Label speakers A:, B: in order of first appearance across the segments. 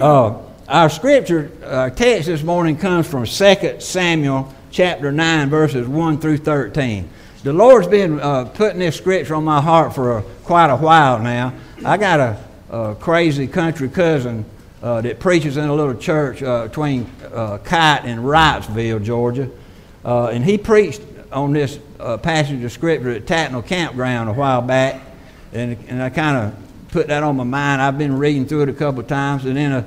A: Uh, our scripture uh, text this morning comes from 2 Samuel chapter 9, verses 1 through 13. The Lord's been uh, putting this scripture on my heart for a, quite a while now. I got a, a crazy country cousin uh, that preaches in a little church uh, between uh, Kite and Wrightsville, Georgia. and he preached on this passage of scripture at Tattnall Campground a while back. And, and I kind of put that on my mind. I've been reading through it a couple of times. And then a,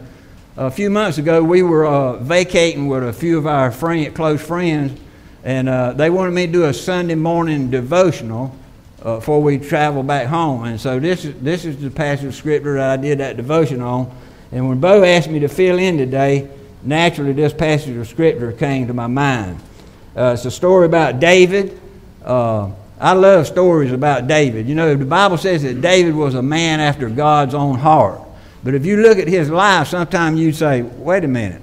A: a few months ago, we were uh, vacating with a few of our friend, close friends, and uh, they wanted me to do a Sunday morning devotional uh, before we travel back home. And so this is, this is the passage of scripture that I did that devotion on. And when Bo asked me to fill in today, naturally this passage of scripture came to my mind. Uh, it's a story about David. I love stories about David. You know, the Bible says that David was a man after God's own heart. But if you look at his life, sometimes you say, wait a minute,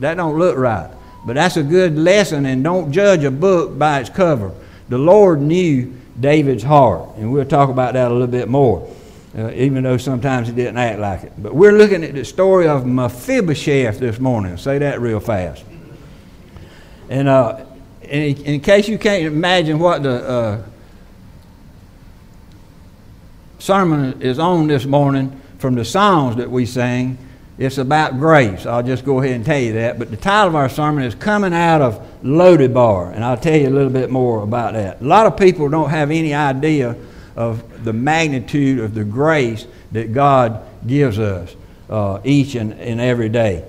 A: that don't look right. But that's a good lesson, and don't judge a book by its cover. The Lord knew David's heart, and we'll talk about that a little bit more, uh, even though sometimes he didn't act like it. But we're looking at the story of Mephibosheth this morning. Say that real fast. And uh, in, in, case you can't imagine what the uh, sermon is on this morning from the songs that we sang. It's about grace. I'll just go ahead and tell you that. But the title of our sermon is Coming Out of Lo-debar, and I'll tell you a little bit more about that. A lot of people don't have any idea of the magnitude of the grace that God gives us uh, each and, and every day.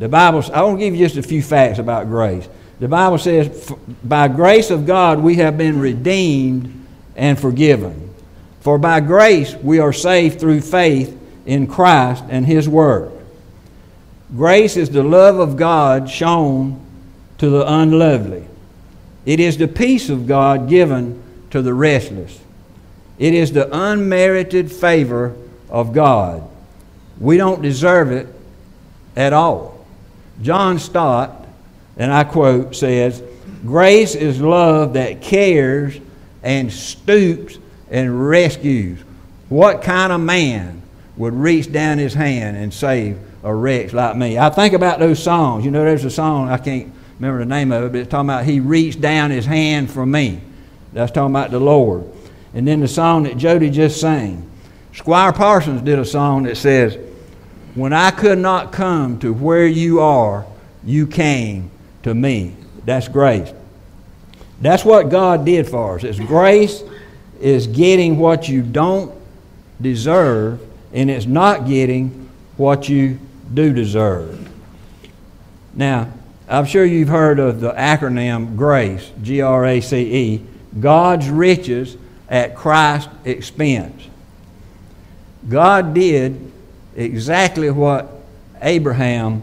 A: The Bible, I want to give you just a few facts about grace. The Bible says, By grace of God we have been redeemed and forgiven. For by grace we are saved through faith in Christ and His Word. Grace is the love of God shown to the unlovely. It is the peace of God given to the restless. It is the unmerited favor of God. We don't deserve it at all. John Stott, and I quote, says, Grace is love that cares and stoops and rescues. What kind of man would reach down his hand and save a wretch like me? I think about those songs. You know, there's a song, I can't remember the name of it, but it's talking about he reached down his hand for me. That's talking about the Lord. And then the song that Jody just sang. Squire Parsons did a song that says, When I could not come to where you are, you came to me. That's grace. That's what God did for us. It's grace is getting what you don't deserve, and it's not getting what you do deserve. Now, I'm sure you've heard of the acronym GRACE, G R A C E, God's riches at Christ's expense. God did exactly what Abraham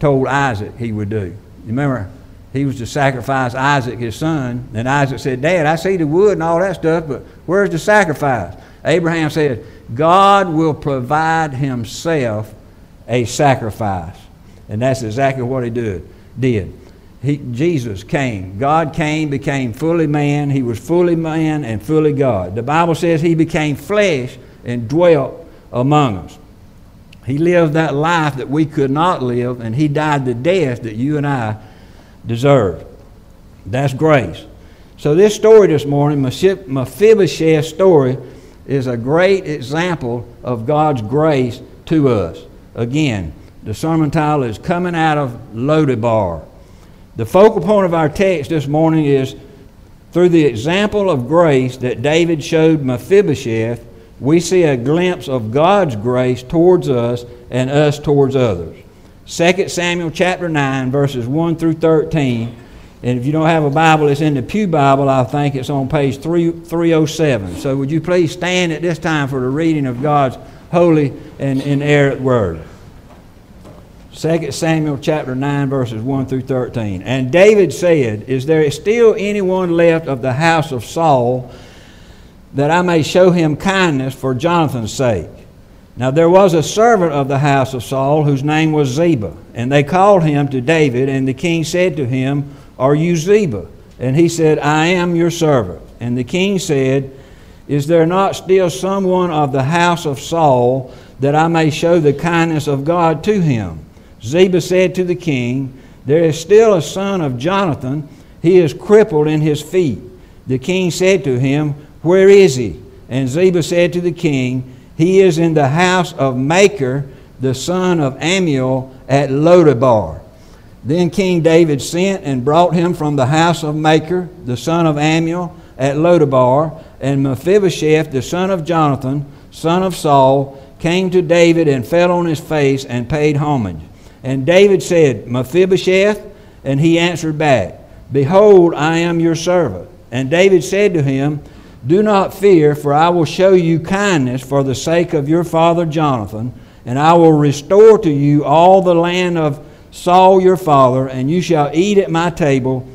A: told Isaac he would do. You remember he was to sacrifice Isaac, his son. And Isaac said, Dad, I see the wood and all that stuff, but where's the sacrifice? Abraham said, God will provide himself a sacrifice. And that's exactly what he did. did. He, Jesus came. God came, became fully man. He was fully man and fully God. The Bible says he became flesh and dwelt among us. He lived that life that we could not live, and he died the death that you and I deserve. That's grace. So, this story this morning, Mephibosheth's story, is a great example of God's grace to us. Again, the sermon title is Coming Out of Lo-debar. The focal point of our text this morning is through the example of grace that David showed Mephibosheth, we see a glimpse of God's grace towards us and us towards others. 2 Samuel chapter 9, verses 1 through 13. And if you don't have a Bible, it's in the Pew Bible. I think it's on page 3, 307. So would you please stand at this time for the reading of God's holy and inerrant word. 2 Samuel chapter 9, verses 1 through 13. And David said, Is there still anyone left of the house of Saul that I may show him kindness for Jonathan's sake? Now there was a servant of the house of Saul whose name was Ziba, and they called him to David, and the king said to him, Are you Ziba? And he said, I am your servant. And the king said, Is there not still someone of the house of Saul that I may show the kindness of God to him? Ziba said to the king, There is still a son of Jonathan. He is crippled in his feet. The king said to him, Where is he? And Ziba said to the king, He is in the house of Machir, the son of Ammiel, at Lo-debar. Then King David sent and brought him from the house of Machir, the son of Ammiel, at Lo-debar. And Mephibosheth, the son of Jonathan, son of Saul, came to David and fell on his face and paid homage. And David said, Mephibosheth? And he answered back, Behold, I am your servant. And David said to him, Do not fear, for I will show you kindness for the sake of your father Jonathan, and I will restore to you all the land of Saul your father, and you shall eat at my table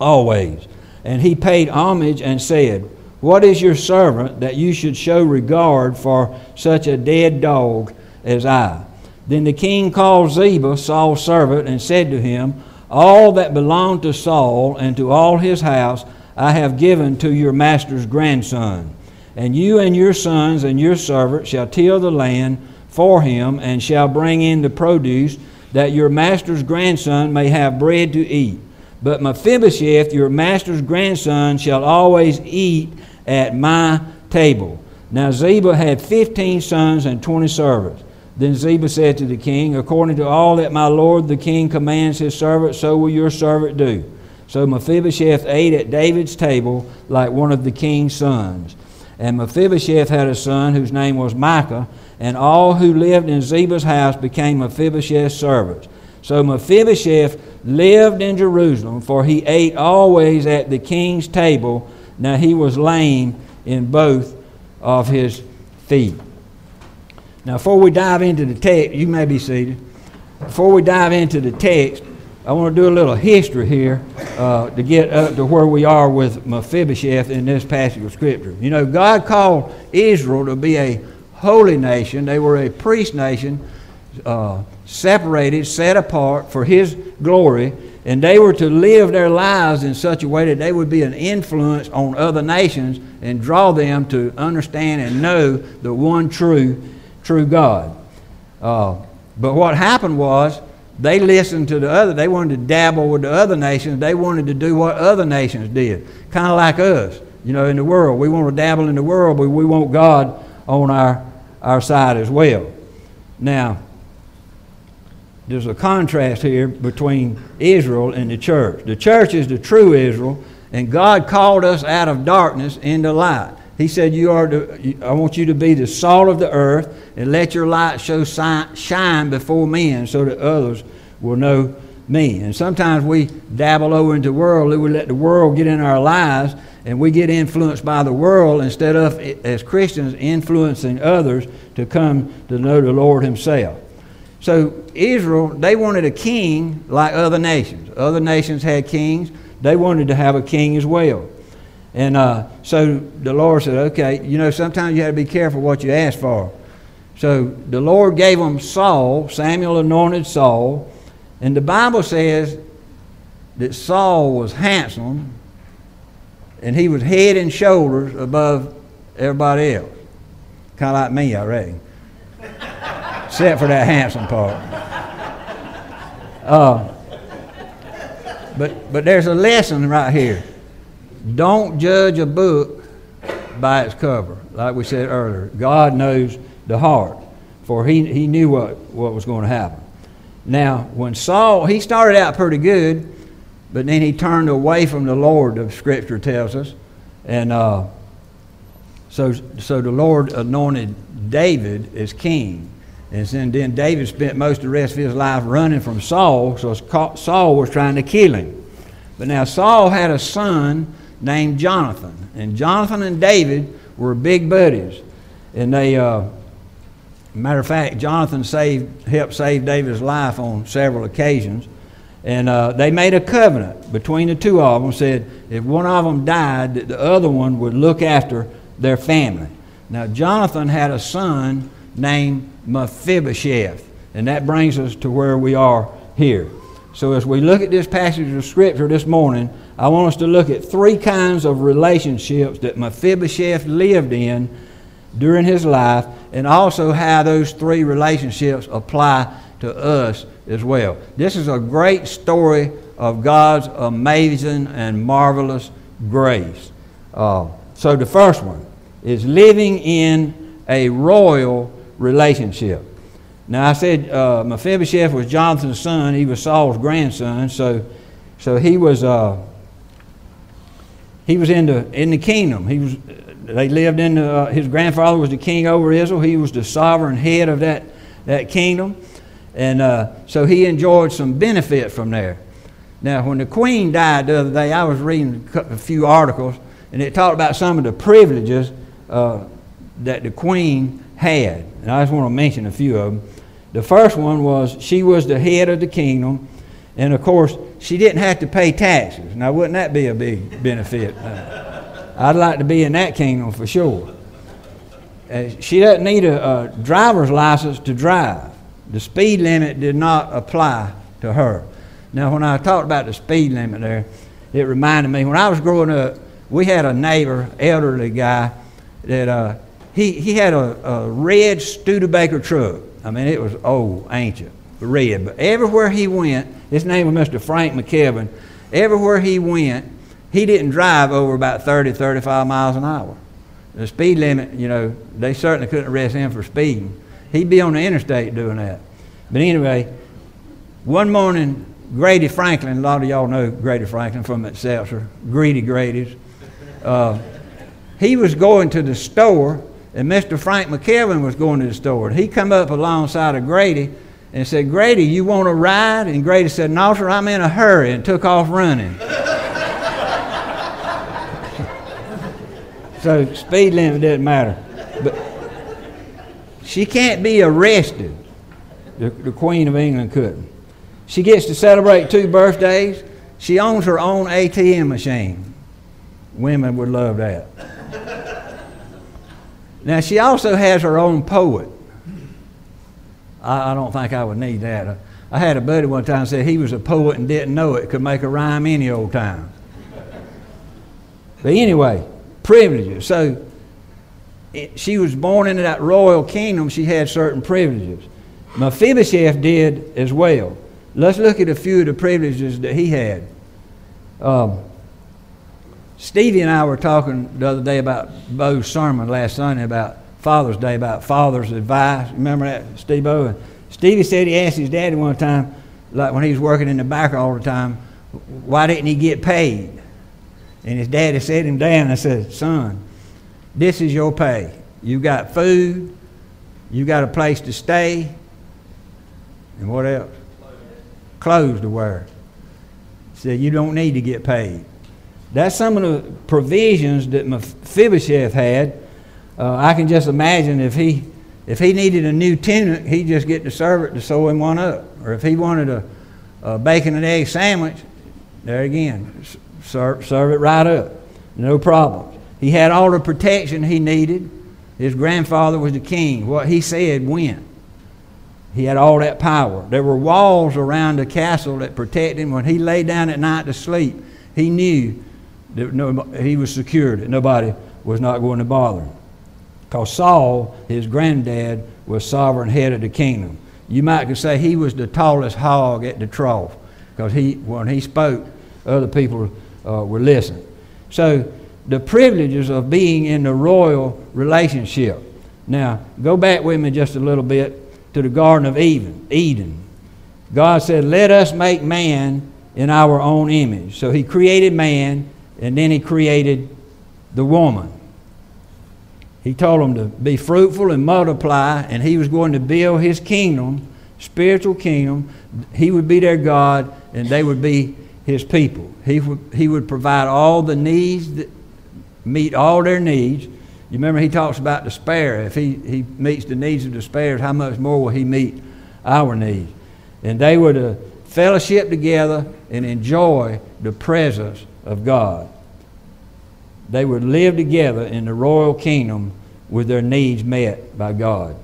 A: always. And he paid homage and said, What is your servant that you should show regard for such a dead dog as I? Then the king called Ziba, Saul's servant, and said to him, All that belonged to Saul and to all his house I have given to your master's grandson. And you and your sons and your servants shall till the land for him, and shall bring in the produce that your master's grandson may have bread to eat. But Mephibosheth, your master's grandson, shall always eat at my table. Now Ziba had fifteen sons and twenty servants. Then Ziba said to the king, According to all that my lord the king commands his servant, so will your servant do. So Mephibosheth ate at David's table like one of the king's sons. And Mephibosheth had a son whose name was Micah, and all who lived in Ziba's house became Mephibosheth's servants. So Mephibosheth lived in Jerusalem, for he ate always at the king's table. Now he was lame in both of his feet. Now, before we dive into the text, you may be seated. Before we dive into the text, I want to do a little history here uh, to get up to where we are with Mephibosheth in this passage of Scripture. You know, God called Israel to be a holy nation. They were a priest nation, uh, separated, set apart for His glory, and they were to live their lives in such a way that they would be an influence on other nations and draw them to understand and know the one true, true God. Uh, but what happened was they listened to the other. They wanted to dabble with the other nations. They wanted to do what other nations did, kind of like us. You know, in the world, we want to dabble in the world, but we want God on our our side as well. Now, there's a contrast here between Israel and the church. The church is the true Israel, and God called us out of darkness into light. He said, "You are. To, I want you to be the salt of the earth, and let your light show shine before men, so that others will know me." And sometimes we dabble over into the world. We let the world get in our lives, and we get influenced by the world instead of, as Christians, influencing others to come to know the Lord Himself. So Israel, they wanted a king like other nations. Other nations had kings. They wanted to have a king as well. And uh, so the Lord said, okay, you know, sometimes you have to be careful what you ask for. So the Lord gave him Saul. Samuel anointed Saul. And the Bible says that Saul was handsome and he was head and shoulders above everybody else. Kind of like me, I reckon. Except for that handsome part. Uh, but, but there's a lesson right here. Don't judge a book by its cover, like we said earlier. God knows the heart, for he, he knew what, what was going to happen. Now, when Saul, he started out pretty good, but then he turned away from the Lord, the scripture tells us. And uh, so, so the Lord anointed David as king. And then David spent most of the rest of his life running from Saul, so Saul was trying to kill him. But now Saul had a son named Jonathan. And Jonathan and David were big buddies. And they, uh, matter of fact, Jonathan saved, helped save David's life on several occasions. And uh, they made a covenant between the two of them, said if one of them died, that the other one would look after their family. Now, Jonathan had a son named Mephibosheth, and that brings us to where we are here. So, as we look at this passage of Scripture this morning, I want us to look at three kinds of relationships that Mephibosheth lived in during his life, and also how those three relationships apply to us as well. This is a great story of God's amazing and marvelous grace. Uh, so, the first one is living in a royal relationship. Now, I said uh, Mephibosheth was Jonathan's son, he was Saul's grandson, so, so he was. Uh, he was in the, in the kingdom. He was, they lived in the, uh, his grandfather was the king over Israel. He was the sovereign head of that, that kingdom. And uh, so he enjoyed some benefit from there. Now, when the queen died the other day, I was reading a few articles, and it talked about some of the privileges uh, that the queen had. And I just want to mention a few of them. The first one was she was the head of the kingdom, and of course, she didn't have to pay taxes. Now, wouldn't that be a big benefit? Uh, I'd like to be in that kingdom for sure. Uh, she doesn't need a, a driver's license to drive. The speed limit did not apply to her. Now, when I talked about the speed limit there, it reminded me when I was growing up, we had a neighbor, elderly guy, that uh, he, he had a, a red Studebaker truck. I mean, it was old, ancient, red. But everywhere he went, his name was Mr. Frank McKevin. Everywhere he went, he didn't drive over about 30, 35 miles an hour. The speed limit, you know, they certainly couldn't arrest him for speeding. He'd be on the interstate doing that. But anyway, one morning, Grady Franklin, a lot of y'all know Grady Franklin from Seltzer, Greedy Grady's. Uh, he was going to the store, and Mr. Frank McKevin was going to the store. He come up alongside of Grady and said, Grady, you want to ride? And Grady said, No, sir, I'm in a hurry, and took off running. so speed limit doesn't matter. But she can't be arrested. The, the Queen of England couldn't. She gets to celebrate two birthdays. She owns her own ATM machine. Women would love that. now, she also has her own poet. I, I don't think I would need that. I had a buddy one time say he was a poet and didn't know it, could make a rhyme any old time. But anyway, privileges. So it, she was born into that royal kingdom, she had certain privileges. Mephibosheth did as well. Let's look at a few of the privileges that he had. Um, Stevie and I were talking the other day about Bo's sermon last Sunday about Father's Day about father's advice. Remember that, Steve O? Stevie said he asked his daddy one time, like when he was working in the back all the time, why didn't he get paid? And his daddy sat him down and said, Son, this is your pay. You got food, you got a place to stay, and what else? Clothes to wear. Said, You don't need to get paid. That's some of the provisions that Mephibosheth had uh, I can just imagine if he if he needed a new tunic, he'd just get the servant to sew him one up. Or if he wanted a, a bacon and egg sandwich, there again, serve, serve it right up. No problem. He had all the protection he needed. His grandfather was the king. What he said went. He had all that power. There were walls around the castle that protected him. When he lay down at night to sleep, he knew that no, he was secured, that nobody was not going to bother him. Because Saul, his granddad, was sovereign head of the kingdom. You might could say he was the tallest hog at the trough because he, when he spoke, other people uh, were listening. So the privileges of being in the royal relationship. Now, go back with me just a little bit to the Garden of Eden. Eden. God said, Let us make man in our own image. So he created man, and then he created the woman. He told them to be fruitful and multiply, and he was going to build his kingdom, spiritual kingdom. He would be their God, and they would be his people. He would, he would provide all the needs, that, meet all their needs. You remember he talks about despair. If he, he meets the needs of despair, how much more will he meet our needs? And they would uh, fellowship together and enjoy the presence of God they would live together in the royal kingdom with their needs met by God.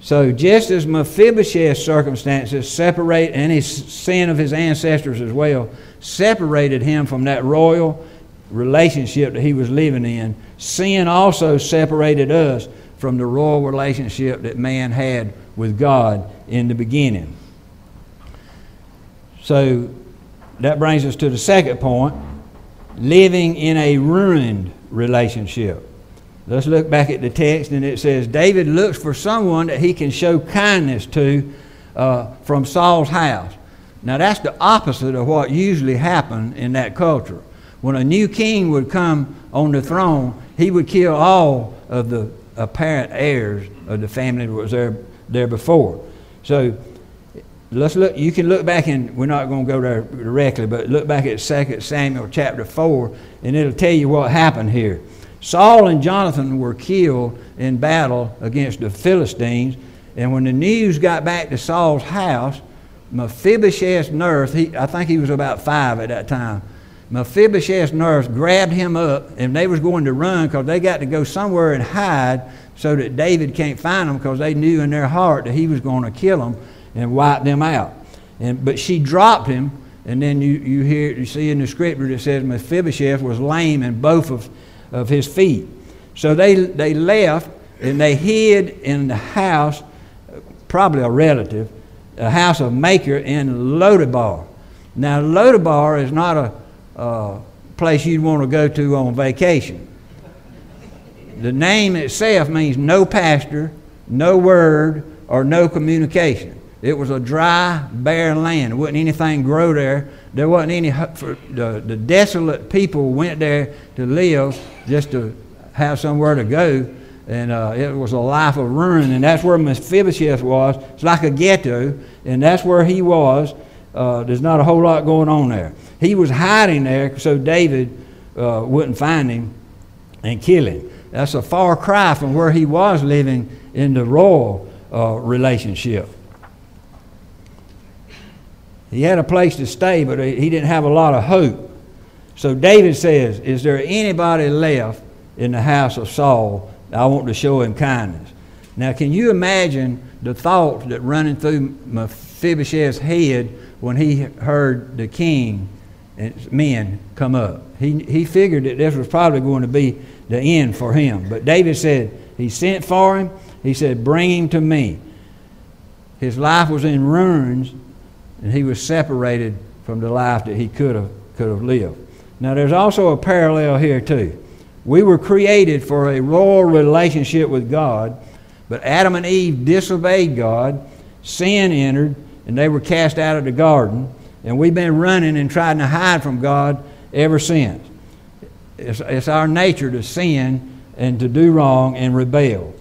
A: So just as Mephibosheth's circumstances separate, and his sin of his ancestors as well, separated him from that royal relationship that he was living in, sin also separated us from the royal relationship that man had with God in the beginning. So that brings us to the second point living in a ruined relationship. Let's look back at the text, and it says David looks for someone that he can show kindness to uh, from Saul's house. Now, that's the opposite of what usually happened in that culture. When a new king would come on the throne, he would kill all of the apparent heirs of the family that was there, there before. So, let's look. You can look back, and we're not going to go there directly, but look back at 2 Samuel chapter 4, and it'll tell you what happened here. Saul and Jonathan were killed in battle against the Philistines. And when the news got back to Saul's house, Mephibosheth's nurse, he, I think he was about five at that time, Mephibosheth's nurse grabbed him up and they was going to run because they got to go somewhere and hide so that David can't find them because they knew in their heart that he was going to kill them and wipe them out. And, but she dropped him and then you, you hear you see in the scripture that says Mephibosheth was lame in both of of his feet. So they, they left and they hid in the house, probably a relative, a house of Machir in Lo-debar. Now, Lo-debar is not a, a place you'd want to go to on vacation. The name itself means no pasture, no word, or no communication. It was a dry, barren land. There wasn't anything grow there. There wasn't any. For the, the desolate people went there to live just to have somewhere to go. And uh, it was a life of ruin. And that's where Mephibosheth was. It's like a ghetto. And that's where he was. Uh, there's not a whole lot going on there. He was hiding there so David uh, wouldn't find him and kill him. That's a far cry from where he was living in the royal uh, relationship. He had a place to stay, but he didn't have a lot of hope. So David says, Is there anybody left in the house of Saul I want to show him kindness? Now, can you imagine the thoughts that running through Mephibosheth's head when he heard the king and men come up? He, he figured that this was probably going to be the end for him. But David said, He sent for him. He said, Bring him to me. His life was in ruins, and he was separated from the life that he could have, could have lived. Now, there's also a parallel here, too. We were created for a royal relationship with God, but Adam and Eve disobeyed God, sin entered, and they were cast out of the garden, and we've been running and trying to hide from God ever since. It's, it's our nature to sin and to do wrong and rebel.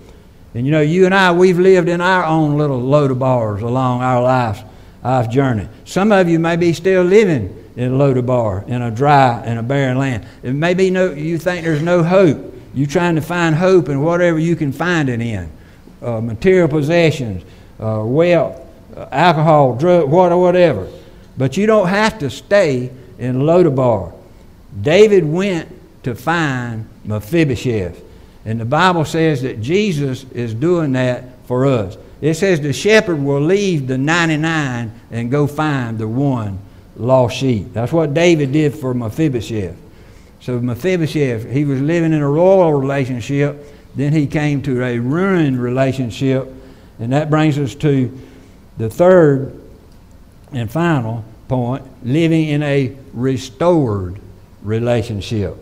A: And you know, you and I, we've lived in our own little Lo-debars along our life, life journey. Some of you may be still living in Lo-debar, in a dry and a barren land. It may be no, you think there's no hope. You're trying to find hope in whatever you can find it in uh, material possessions, uh, wealth, uh, alcohol, drug, whatever. But you don't have to stay in Lo-debar. David went to find Mephibosheth. And the Bible says that Jesus is doing that for us. It says the shepherd will leave the 99 and go find the one lost sheep. That's what David did for Mephibosheth. So Mephibosheth, he was living in a royal relationship. Then he came to a ruined relationship. And that brings us to the third and final point living in a restored relationship.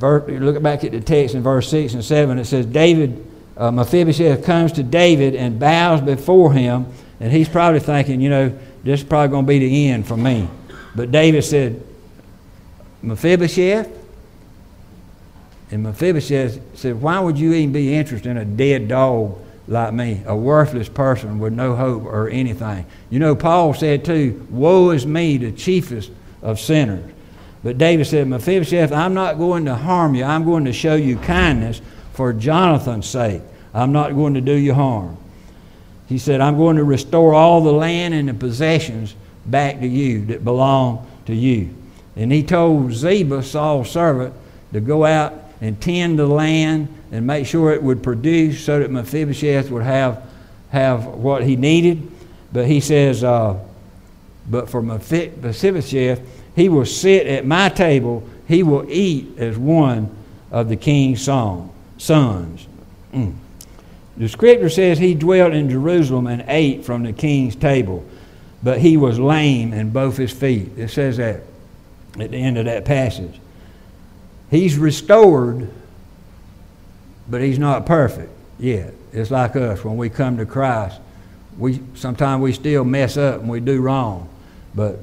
A: Look back at the text in verse 6 and 7. It says, David, uh, Mephibosheth comes to David and bows before him. And he's probably thinking, you know, this is probably going to be the end for me. But David said, Mephibosheth? And Mephibosheth said, Why would you even be interested in a dead dog like me, a worthless person with no hope or anything? You know, Paul said too, Woe is me, the chiefest of sinners. But David said, Mephibosheth, I'm not going to harm you. I'm going to show you kindness for Jonathan's sake. I'm not going to do you harm. He said, I'm going to restore all the land and the possessions back to you that belong to you. And he told Ziba, Saul's servant, to go out and tend the land and make sure it would produce so that Mephibosheth would have, have what he needed. But he says, uh, but for Mephibosheth, he will sit at my table, he will eat as one of the king's son, sons. Mm. The scripture says he dwelt in Jerusalem and ate from the king's table, but he was lame in both his feet. It says that at the end of that passage. He's restored, but he's not perfect yet. It's like us when we come to Christ. We sometimes we still mess up and we do wrong, but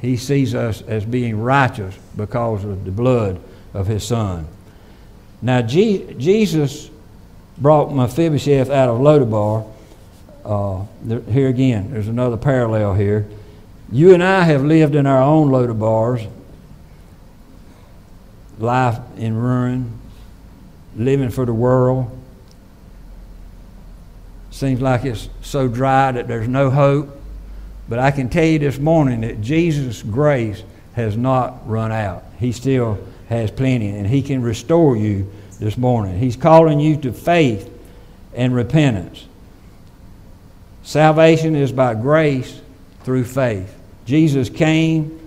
A: he sees us as being righteous because of the blood of his son. Now Jesus brought Mephibosheth out of Lo-debar. Uh, there, here again, there's another parallel here. You and I have lived in our own Lo-debars, life in ruin, living for the world. Seems like it's so dry that there's no hope. But I can tell you this morning that Jesus' grace has not run out. He still has plenty, and He can restore you this morning. He's calling you to faith and repentance. Salvation is by grace through faith. Jesus came,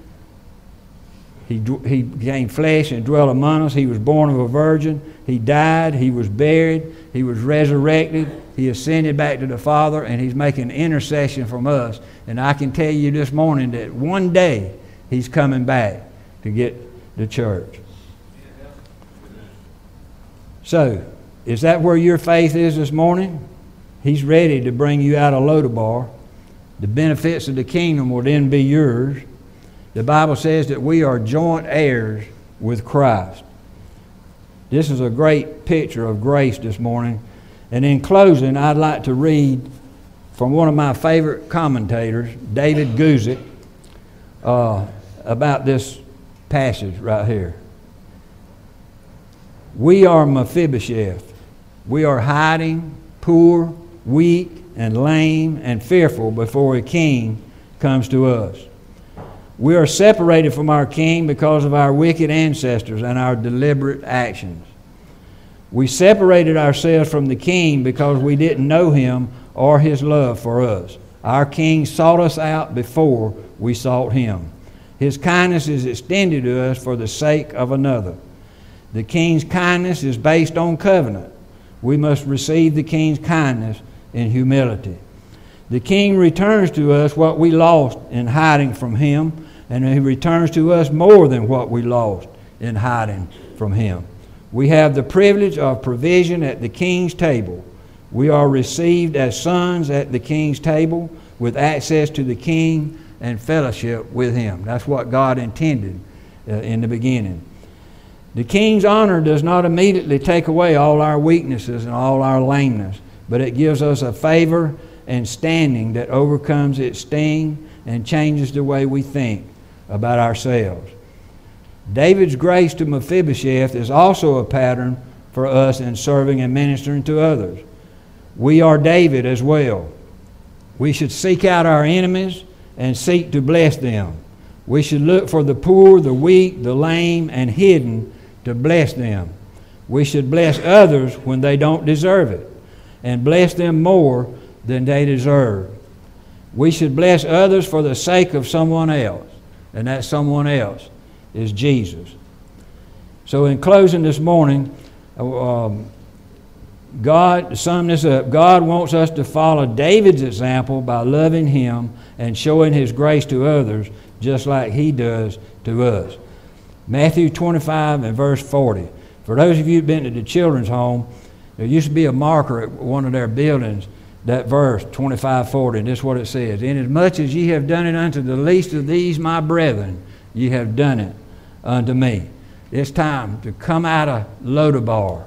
A: he, he became flesh and dwelt among us. He was born of a virgin. He died. He was buried. He was resurrected. He ascended back to the Father, and He's making intercession from us. And I can tell you this morning that one day He's coming back to get the church. So, is that where your faith is this morning? He's ready to bring you out of Lo-debar. The benefits of the kingdom will then be yours. The Bible says that we are joint heirs with Christ. This is a great picture of grace this morning. And in closing, I'd like to read from one of my favorite commentators, David Guzik, uh, about this passage right here. We are Mephibosheth. We are hiding, poor, weak, and lame and fearful before a king comes to us. We are separated from our king because of our wicked ancestors and our deliberate actions. We separated ourselves from the king because we didn't know him or his love for us. Our king sought us out before we sought him. His kindness is extended to us for the sake of another. The king's kindness is based on covenant. We must receive the king's kindness in humility. The king returns to us what we lost in hiding from him, and he returns to us more than what we lost in hiding from him. We have the privilege of provision at the king's table. We are received as sons at the king's table with access to the king and fellowship with him. That's what God intended uh, in the beginning. The king's honor does not immediately take away all our weaknesses and all our lameness, but it gives us a favor and standing that overcomes its sting and changes the way we think about ourselves. David's grace to Mephibosheth is also a pattern for us in serving and ministering to others. We are David as well. We should seek out our enemies and seek to bless them. We should look for the poor, the weak, the lame, and hidden to bless them. We should bless others when they don't deserve it and bless them more than they deserve. We should bless others for the sake of someone else, and that someone else is Jesus. So, in closing this morning, um, God, to sum this up, God wants us to follow David's example by loving him and showing his grace to others just like he does to us. Matthew 25 and verse 40. For those of you who've been to the children's home, there used to be a marker at one of their buildings, that verse 25 40, and this is what it says Inasmuch as ye have done it unto the least of these my brethren, ye have done it unto me. It's time to come out of Lo-debar.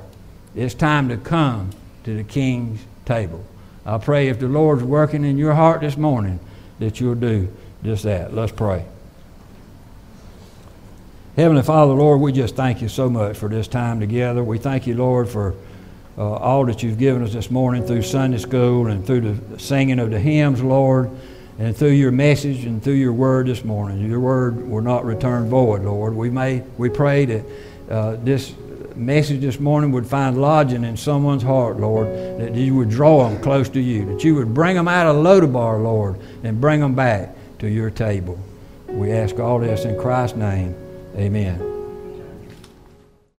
A: It's time to come to the king's table. I pray if the Lord's working in your heart this morning that you'll do just that. Let's pray. Heavenly Father, Lord, we just thank you so much for this time together. We thank you, Lord, for uh, all that you've given us this morning through Sunday school and through the singing of the hymns, Lord, and through your message and through your word this morning. Your word will not return void, Lord. We may we pray that uh, this message this morning would find lodging in someone's heart, Lord, that you would draw them close to you, that you would bring them out of Lo-debar, Lord, and bring them back to your table. We ask all this in Christ's name. Amen.